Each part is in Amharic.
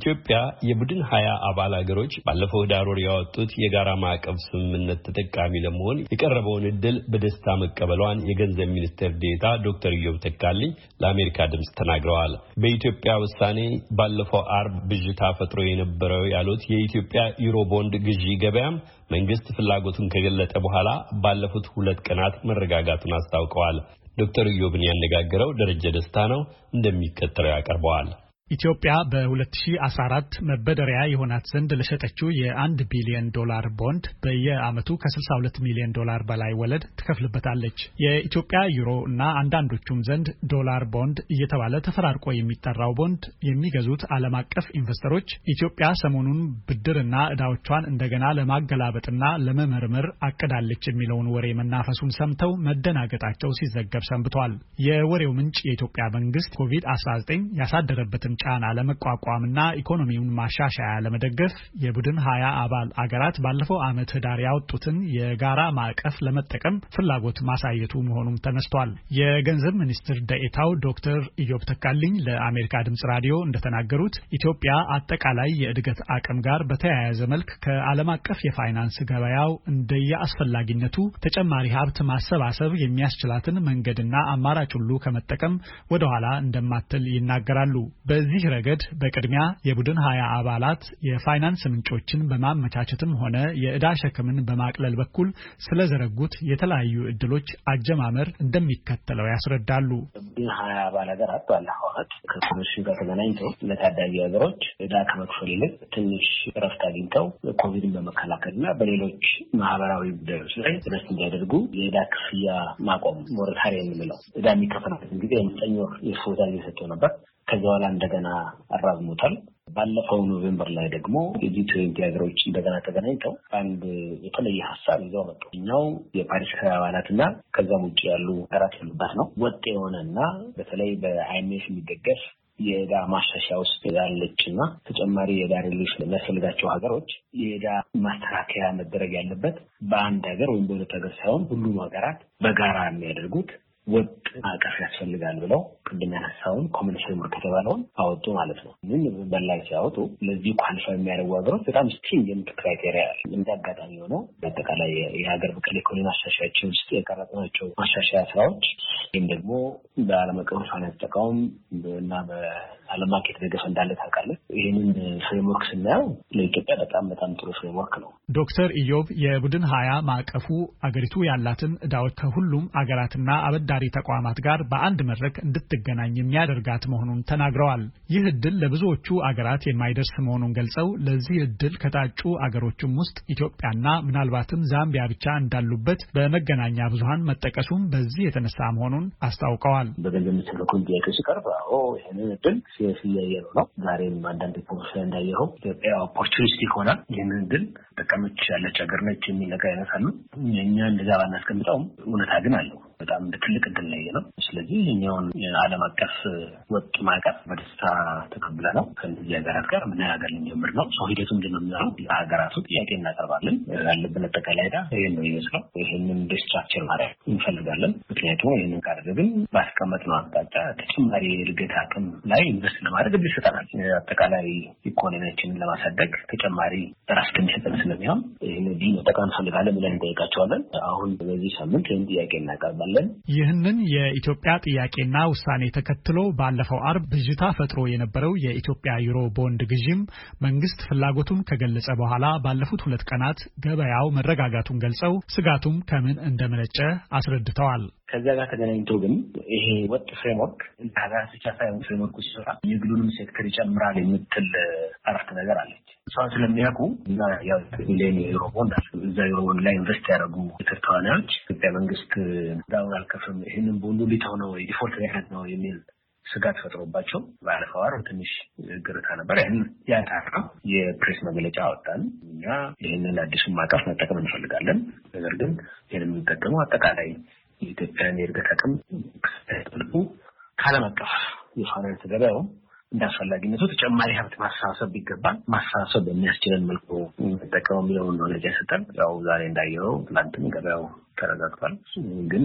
ኢትዮጵያ የቡድን ሀያ አባል ሀገሮች ባለፈው ዳር ወር ያወጡት የጋራ ማዕቀፍ ስምምነት ተጠቃሚ ለመሆን የቀረበውን እድል በደስታ መቀበሏን የገንዘብ ሚኒስቴር ዴታ ዶክተር ኢዮብ ተካልኝ ለአሜሪካ ድምፅ ተናግረዋል። በኢትዮጵያ ውሳኔ ባለፈው አርብ ብዥታ ፈጥሮ የነበረው ያሉት የኢትዮጵያ ዩሮ ቦንድ ግዢ ገበያም መንግስት ፍላጎቱን ከገለጠ በኋላ ባለፉት ሁለት ቀናት መረጋጋቱን አስታውቀዋል። ዶክተር ኢዮብን ያነጋገረው ደረጀ ደስታ ነው፣ እንደሚከተለው ያቀርበዋል። ኢትዮጵያ በ2014 መበደሪያ የሆናት ዘንድ ለሸጠችው የአንድ ቢሊዮን ዶላር ቦንድ በየዓመቱ ከ62 ሚሊዮን ዶላር በላይ ወለድ ትከፍልበታለች። የኢትዮጵያ ዩሮ እና አንዳንዶቹም ዘንድ ዶላር ቦንድ እየተባለ ተፈራርቆ የሚጠራው ቦንድ የሚገዙት ዓለም አቀፍ ኢንቨስተሮች ኢትዮጵያ ሰሞኑን ብድርና ዕዳዎቿን እንደገና ለማገላበጥና ለመመርመር አቅዳለች የሚለውን ወሬ መናፈሱን ሰምተው መደናገጣቸው ሲዘገብ ሰንብቷል። የወሬው ምንጭ የኢትዮጵያ መንግስት ኮቪድ-19 ያሳደረበትን ጫና ለመቋቋምና ኢኮኖሚውን ማሻሻያ ለመደገፍ የቡድን ሀያ አባል አገራት ባለፈው ዓመት ህዳር ያወጡትን የጋራ ማዕቀፍ ለመጠቀም ፍላጎት ማሳየቱ መሆኑም ተነስቷል። የገንዘብ ሚኒስትር ደኤታው ዶክተር ኢዮብ ተካልኝ ለአሜሪካ ድምጽ ራዲዮ እንደተናገሩት ኢትዮጵያ አጠቃላይ የእድገት አቅም ጋር በተያያዘ መልክ ከዓለም አቀፍ የፋይናንስ ገበያው እንደየ አስፈላጊነቱ ተጨማሪ ሀብት ማሰባሰብ የሚያስችላትን መንገድና አማራጭ ሁሉ ከመጠቀም ወደኋላ እንደማትል ይናገራሉ። በዚህ ረገድ በቅድሚያ የቡድን ሀያ አባላት የፋይናንስ ምንጮችን በማመቻቸትም ሆነ የዕዳ ሸክምን በማቅለል በኩል ስለዘረጉት የተለያዩ እድሎች አጀማመር እንደሚከተለው ያስረዳሉ። ቡድን ሀያ አባል ሀገራት ባለፈው ዓመት ከኮሚሽን ጋር ተገናኝተው ለታዳጊ ሀገሮች ዕዳ ከመክፈል ይልቅ ትንሽ እረፍት አግኝተው ኮቪድን በመከላከል በሌሎች ማህበራዊ ጉዳዮች ላይ invest እንዲያደርጉ የዕዳ ክፍያ ማቆም moratoria የምንለው ዕዳ የሚከፈልበትን ጊዜ የእፎይታ ጊዜ ሰጥቶ ነበር። ከዚህ በኋላ እንደገና አራዝሞታል። ባለፈው ኖቬምበር ላይ ደግሞ የ G twenty ሀገሮች እንደገና ተገናኝተው አንድ የተለየ ሀሳብ ይዘው መጡ። እኛው የፓሪስ አባላት እና ከዛም ውጭ ያሉ ሀገራት ያሉበት ነው። ወጥ የሆነ እና በተለይ በ IMF የሚደገፍ የዕዳ ማሻሻያ ውስጥ ያለች እና ተጨማሪ የዕዳ relief ለሚያስፈልጋቸው ሀገሮች የዕዳ ማስተካከያ መደረግ ያለበት በአንድ ሀገር ወይም በሁለት ሀገር ሳይሆን ሁሉም ሀገራት በጋራ የሚያደርጉት ወጥ ማዕቀፍ ያስፈልጋል ብለው ቅድም ያነሳውን common framework ከተባለውን አወጡ ማለት ነው። ምን በላይ ሲያወጡ ለዚህ qualify የሚያደርጉ ሀገሮች በጣም stringent criteria እንደ አጋጣሚ ሆነው በአጠቃላይ የሀገር በቀል ኢኮኖሚ ማሻሻያችን ውስጥ የቀረጽናቸው ማሻሻያ ስራዎች ወይም ደግሞ በዓለም አቀፍ ፋይናንስ ተቋም እና በዓለም አቀፍ የተደገፈ እንዳለ ታውቃለህ። ይህንን framework ስናየው ለኢትዮጵያ በጣም በጣም ጥሩ framework ነው። ዶክተር ኢዮብ የቡድን ሀያ ማዕቀፉ አገሪቱ ያላትን እዳዎች ከሁሉም አገራትና አበዳሪ ተቋማት ጋር በአንድ መድረክ እንድትገናኝ የሚያደርጋት መሆኑን ተናግረዋል። ይህ እድል ለብዙዎቹ አገራት የማይደርስ መሆኑን ገልጸው ለዚህ እድል ከታጩ አገሮችም ውስጥ ኢትዮጵያና ምናልባትም ዛምቢያ ብቻ እንዳሉበት በመገናኛ ብዙኃን መጠቀሱም በዚህ የተነሳ መሆኑን አስታውቀዋል። በገንዘብ በኩል ጥያቄ ሲቀርብ ይህንን እድል seize እያየ ነው ዛሬም አንዳንድ ሪፖርቶች ላይ እንዳየኸው ኢትዮጵያ opportunistic ሆና ይህንን እድል ጠቀመች ያለች ሀገር ነች የሚል ነገር ያነሳሉ። እኛ እንደዛ ባናስቀምጠውም እውነታ ግን አለው በጣም ትልቅ እድል ላይ ነው። ስለዚህ እኛውን የዓለም አቀፍ ወጥ ማዕቀፍ በደስታ ተቀብለን ነው ከእነዚህ ሀገራት ጋር መነጋገር ልንጀምር ነው። so ሂደቱ ምንድን ነው የሚሆነው? ለሀገራቱ ጥያቄ እናቀርባለን። ያለብን አጠቃላይ ዕዳ ይህን ነው ይመስለው። ይህንን restructure ማድረግ እንፈልጋለን። ምክንያቱም ይህንን ካደረግን ባስቀመጥነው አቅጣጫ ተጨማሪ የእድገት አቅም ላይ invest ለማድረግ እድል ይሰጠናል። አጠቃላይ ኢኮኖሚያችንን ለማሳደግ ተጨማሪ ራስ የሚሰጠን ስለሚሆን ይህን ዕድል መጠቀም እንፈልጋለን ብለን እንጠይቃቸዋለን። አሁን በዚህ ሳምንት ይህን ጥያቄ እናቀርባለን። ይህንን የኢትዮጵያ ጥያቄና ውሳኔ ተከትሎ ባለፈው አርብ ብዥታ ፈጥሮ የነበረው የኢትዮጵያ ዩሮ ቦንድ ግዥም መንግስት ፍላጎቱን ከገለጸ በኋላ ባለፉት ሁለት ቀናት ገበያው መረጋጋቱን ገልጸው ስጋቱም ከምን እንደመነጨ አስረድተዋል። ከዚያ ጋር ተገናኝቶ ግን ይሄ ወጥ framework እንደ ሀገራት ብቻ ሳይሆን framework ኡ ሲሰራ የግሉንም ሴክተር ይጨምራል የምትል አረፍተ ነገር አለች። እሷን ስለሚያውቁ እና ሚሊዮን ቦንድ አለ እዛ ዩሮ ቦንድ ላይ invest ያደረጉ የትር ተዋናዮች ኢትዮጵያ መንግስት ዕዳውን አልከፍም ይህንን ቦንዱ ሊተው ነው default ሊያደርግ ነው የሚል ስጋት ፈጥሮባቸው ባለፈው ዓርብ ትንሽ ግርታ ነበር። ይህን ያጣራ የፕሬስ መግለጫ አወጣን። እኛ ይህንን አዲሱን ማዕቀፍ መጠቀም እንፈልጋለን። ነገር ግን ይህን የምንጠቀመው አጠቃላይ የኢትዮጵያን የእድገት አቅም ከዓለም አቀፍ የፋይናንስ ገበያው እንደ አስፈላጊነቱ ተጨማሪ ሀብት ማሰባሰብ ቢገባ ማሰባሰብ በሚያስችለን መልኩ መጠቀም ነው የሚለውን መግለጫ ሰጠን። ያው ዛሬ እንዳየኸው ትናንትም ገበያው ተረጋግቷል። ግን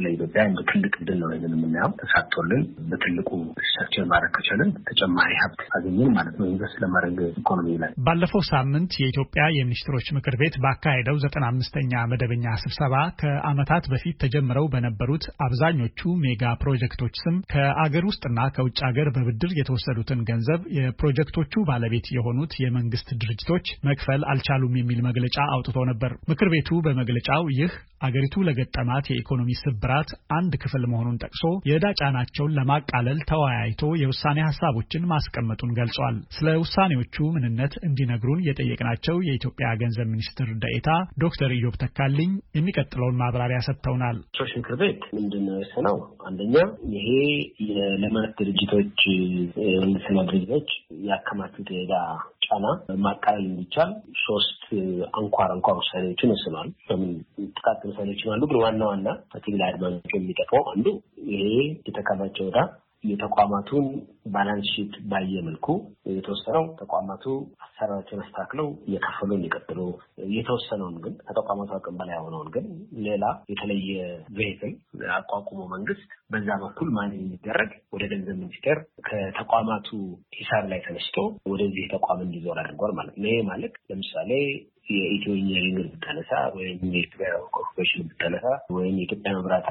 ለኢትዮጵያ እንደ ትልቅ ድል ነው ይህንን የምናየው። ተሳክቶልን በትልቁ restructuring ማድረግ ከቻልን ተጨማሪ ሀብት አገኘን ማለት ነው invest ለማድረግ ኢኮኖሚ ላይ። ባለፈው ሳምንት የኢትዮጵያ የሚኒስትሮች ምክር ቤት ባካሄደው ዘጠና አምስተኛ መደበኛ ስብሰባ ከዓመታት በፊት ተጀምረው በነበሩት አብዛኞቹ ሜጋ ፕሮጀክቶች ስም ከአገር ውስጥና ከውጭ ሀገር በብድር የተወሰዱትን ገንዘብ የፕሮጀክቶቹ ባለቤት የሆኑት የመንግስት ድርጅቶች መክፈል አልቻሉም የሚል መግለጫ አውጥቶ ነበር። ምክር ቤቱ በመግለጫው ይህ አገሪቱ ለገጠማት የኢኮኖሚ ስብራት አንድ ክፍል መሆኑን ጠቅሶ የዕዳ ጫናቸውን ለማቃለል ተወያይቶ የውሳኔ ሀሳቦችን ማስቀመጡን ገልጿል። ስለ ውሳኔዎቹ ምንነት እንዲነግሩን የጠየቅናቸው የኢትዮጵያ ገንዘብ ሚኒስትር ደኤታ ዶክተር ኢዮብ ተካልኝ የሚቀጥለውን ማብራሪያ ሰጥተውናል። ሚኒስትሮች ምክር ቤት ምንድን ነው የወሰነው? አንደኛ ይሄ የልማት ድርጅቶች የመንግስት ድርጅቶች ያከማቹት የዕዳ ጫና ማቃለል እንዲቻል ሶስት አንኳር አንኳር ውሳኔዎችን ወስነዋል። በምን ጥቃቅን ውሳኔዎችም አሉ፣ ግን ዋና ዋና በትግል አድማጮች የሚጠቅመው አንዱ ይሄ የተከማቸው ዕዳ የተቋማቱን balance sheet ባየ መልኩ የተወሰነው ተቋማቱ አሰራራቸውን አስተካክለው እየከፈሉ እንዲቀጥሉ፣ የተወሰነውን ግን ከተቋማቱ አቅም በላይ የሆነውን ግን ሌላ የተለየ vehicle አቋቁሞ መንግስት በዛ በኩል ማን የሚደረግ ወደ ገንዘብ ሚኒስቴር ከተቋማቱ ሂሳብ ላይ ተነስቶ ወደዚህ ተቋም እንዲዞር አድርጓል ማለት ነው። ይሄ ማለት ለምሳሌ የኢትዮ ኢንጂነሪንግ ብታነሳ ወይም የኢትዮጵያ ኮርፖሬሽን ብታነሳ ወይም የኢትዮጵያ መብራት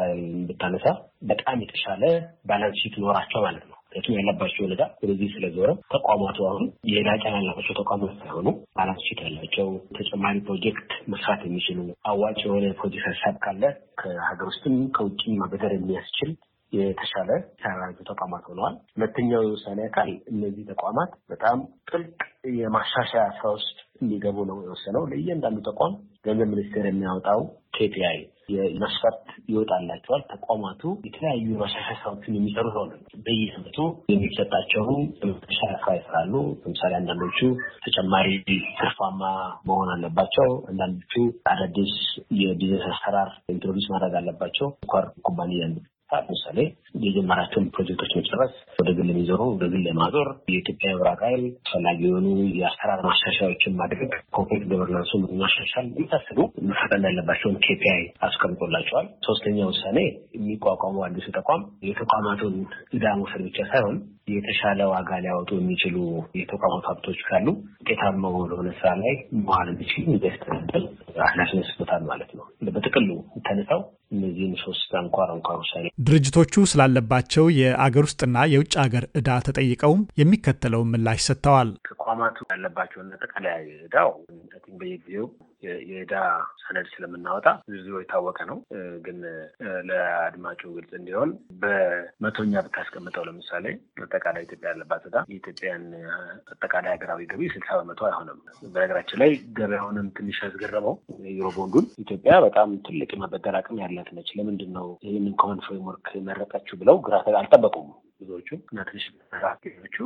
ብታነሳ በጣም የተሻለ balance sheet ኖራቸው ማለት ነው። ምክንያቱም ያለባቸው ዕዳ ወደዚህ ስለዞረ ተቋማቱ አሁን የዕዳ ጫና ያለባቸው ተቋማት ሳይሆኑ balance sheet ያላቸው ተጨማሪ ፕሮጀክት መስራት የሚችሉ አዋጭ የሆነ ፕሮጀክት ሀሳብ ካለ ከሀገር ውስጥም ከውጭም ማበደር የሚያስችል የተሻለ ሰራዊቱ ተቋማት ሆነዋል። ሁለተኛው የውሳኔ አካል እነዚህ ተቋማት በጣም ጥልቅ የማሻሻያ ስራ ውስጥ እንዲገቡ ነው የወሰነው። ለእያንዳንዱ ተቋም ገንዘብ ሚኒስቴር የሚያወጣው KPI መስፈርት ይወጣላቸዋል። ተቋማቱ የተለያዩ ማሻሻያ ስራዎችን የሚሰሩ ሆነ በየዓመቱ የሚሰጣቸውን ማሻሻያ ስራ ይሰራሉ። ለምሳሌ አንዳንዶቹ ተጨማሪ ትርፋማ መሆን አለባቸው። አንዳንዶቹ አዳዲስ የቢዝነስ አሰራር introduce ማድረግ አለባቸው። ስኳር ኩባንያ ለምሳሌ የጀመራቸውን ፕሮጀክቶች መጨረስ፣ ወደ ግል የሚዞሩ ወደ ግል የማዞር የኢትዮጵያ መብራት ኃይል አስፈላጊ የሆኑ የአሰራር ማሻሻያዎችን ማድረግ፣ corporate governance ኡን ማሻሻል የመሳሰሉ መፈጠን ያለባቸውን KPI አስቀምጦላቸዋል። ሶስተኛ ውሳኔ የሚቋቋሙ አዲሱ ተቋም የተቋማቱን ዕዳ መውሰድ ብቻ ሳይሆን የተሻለ ዋጋ ሊያወጡ የሚችሉ የተቋማቱ ሀብቶች ካሉ ውጤታማ ወደሆነ ስራ ላይ መዋል እንዲችል እንዲያስተዳደር ኃላፊነት ሰጥቶታል ማለት ነው። በጥቅሉ ተነሳው እነዚህን ሶስት አንኳር አንኳር ውሳኔ ድርጅቶቹ ስላለባቸው የአገር ውስጥና የውጭ ሀገር ዕዳ ተጠይቀውም የሚከተለውን ምላሽ ሰጥተዋል። ተቋማቱ ያለባቸውን አጠቃላይ ዕዳው በየጊዜው የዕዳ ሰነድ ስለምናወጣ ዝርዝሩ የታወቀ ነው። ግን ለአድማጩ ግልጽ እንዲሆን በመቶኛ ብታስቀምጠው ለምሳሌ አጠቃላይ ኢትዮጵያ ያለባት ዕዳ የኢትዮጵያን አጠቃላይ ሀገራዊ ገቢ ስልሳ በመቶ አይሆንም። በነገራችን ላይ ገበያውንም ትንሽ ያስገረመው ዩሮ ኢትዮጵያ በጣም ትልቅ የመበደር አቅም ያላት ነች። ለምንድን ነው ይህንን common framework መረጣችሁ ብለው ግራ አልጠበቁም። ብዙዎቹ እና ትንሽ ራቴዎቹ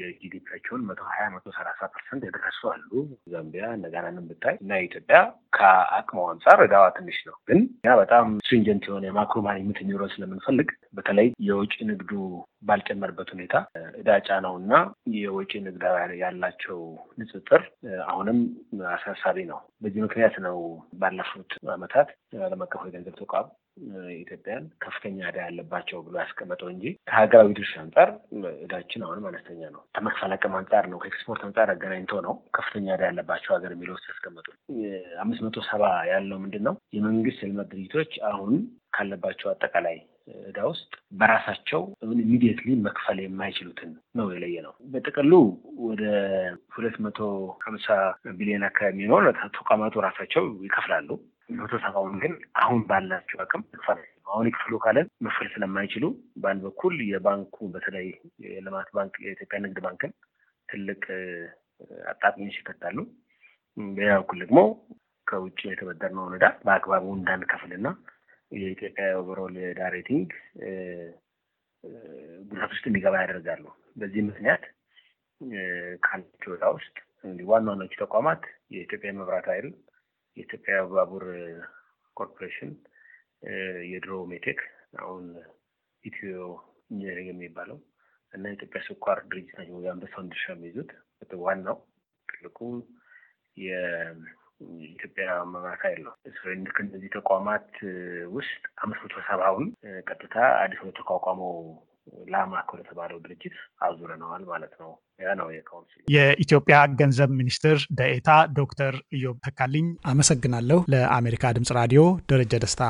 የ GDP ያቸውን መቶ ሀያ መቶ ሰላሳ percent የደረሱ አሉ። ዛምቢያ እነ ጋናንም ብታይ እና ኢትዮጵያ ከአቅሙ አንጻር ዕዳዋ ትንሽ ነው። ግን ያ በጣም stringent የሆነ የ macro management እንዲኖረን ስለምንፈልግ በተለይ የውጭ ንግዱ ባልጨመርበት ሁኔታ ዕዳ ጫናው እና የውጭ ንግድ ያላቸው ንጽጽር አሁንም አሳሳቢ ነው። በዚህ ምክንያት ነው ባለፉት ዓመታት ዓለም አቀፉ የገንዘብ ተቋም ኢትዮጵያን ከፍተኛ ዕዳ ያለባቸው ብሎ ያስቀመጠው እንጂ ከሀገራዊ ድርሻ አንጻር ዕዳችን አሁንም አነስተኛ ነው። ከመክፈል አቅም አንጻር ነው፣ ከኤክስፖርት አንጻር አገናኝቶ ነው ከፍተኛ ዕዳ ያለባቸው ሀገር የሚለው ውስጥ ያስቀመጡ። አምስት መቶ ሰባ ያለው ምንድን ነው? የመንግስት የልማት ድርጅቶች አሁን ካለባቸው አጠቃላይ ዕዳ ውስጥ በራሳቸው immediately መክፈል የማይችሉትን ነው የለየ ነው። በጥቅሉ ወደ ሁለት መቶ ሀምሳ ቢሊዮን አካባቢ የሚሆን ተቋማቱ ራሳቸው ይከፍላሉ። መቶ ሰባውን ግን አሁን ባላቸው አቅም መክፈል አሁን ይክፈሉ ካለን መክፈል ስለማይችሉ በአንድ በኩል የባንኩ በተለይ የልማት ባንክ የኢትዮጵያ ንግድ ባንክን ትልቅ አጣጥሚ ይከታሉ። በሌላ በኩል ደግሞ ከውጭ የተበደርነውን ዕዳ በአግባቡ እንዳንከፍልና የኢትዮጵያ overall ዕዳ rating ጉዳት ውስጥ እንዲገባ ያደርጋሉ። በዚህ ምክንያት ካላቸው ዕዳ ውስጥ ዋና ዋናዎቹ ተቋማት የኢትዮጵያ መብራት ኃይል፣ የኢትዮጵያ ባቡር ኮርፖሬሽን፣ የድሮ ሜቴክ አሁን ኢትዮ ኢንጂነሪንግ የሚባለው እና የኢትዮጵያ ስኳር ድርጅት ናቸው። የአንበሳውን ድርሻ የሚይዙት ዋናው ትልቁ ኢትዮጵያ መብራት የለው ልክ እነዚህ ተቋማት ውስጥ አምስት መቶ ሰባውን ቀጥታ አዲስ ተቋቋመው ላማክ ወደ ተባለው ድርጅት አዙረነዋል ማለት ነው። ያ ነው የ council። የኢትዮጵያ ገንዘብ ሚኒስትር ደኤታ ዶክተር ኢዮብ ተካልኝ አመሰግናለሁ። ለአሜሪካ ድምጽ ራዲዮ ደረጀ ደስታ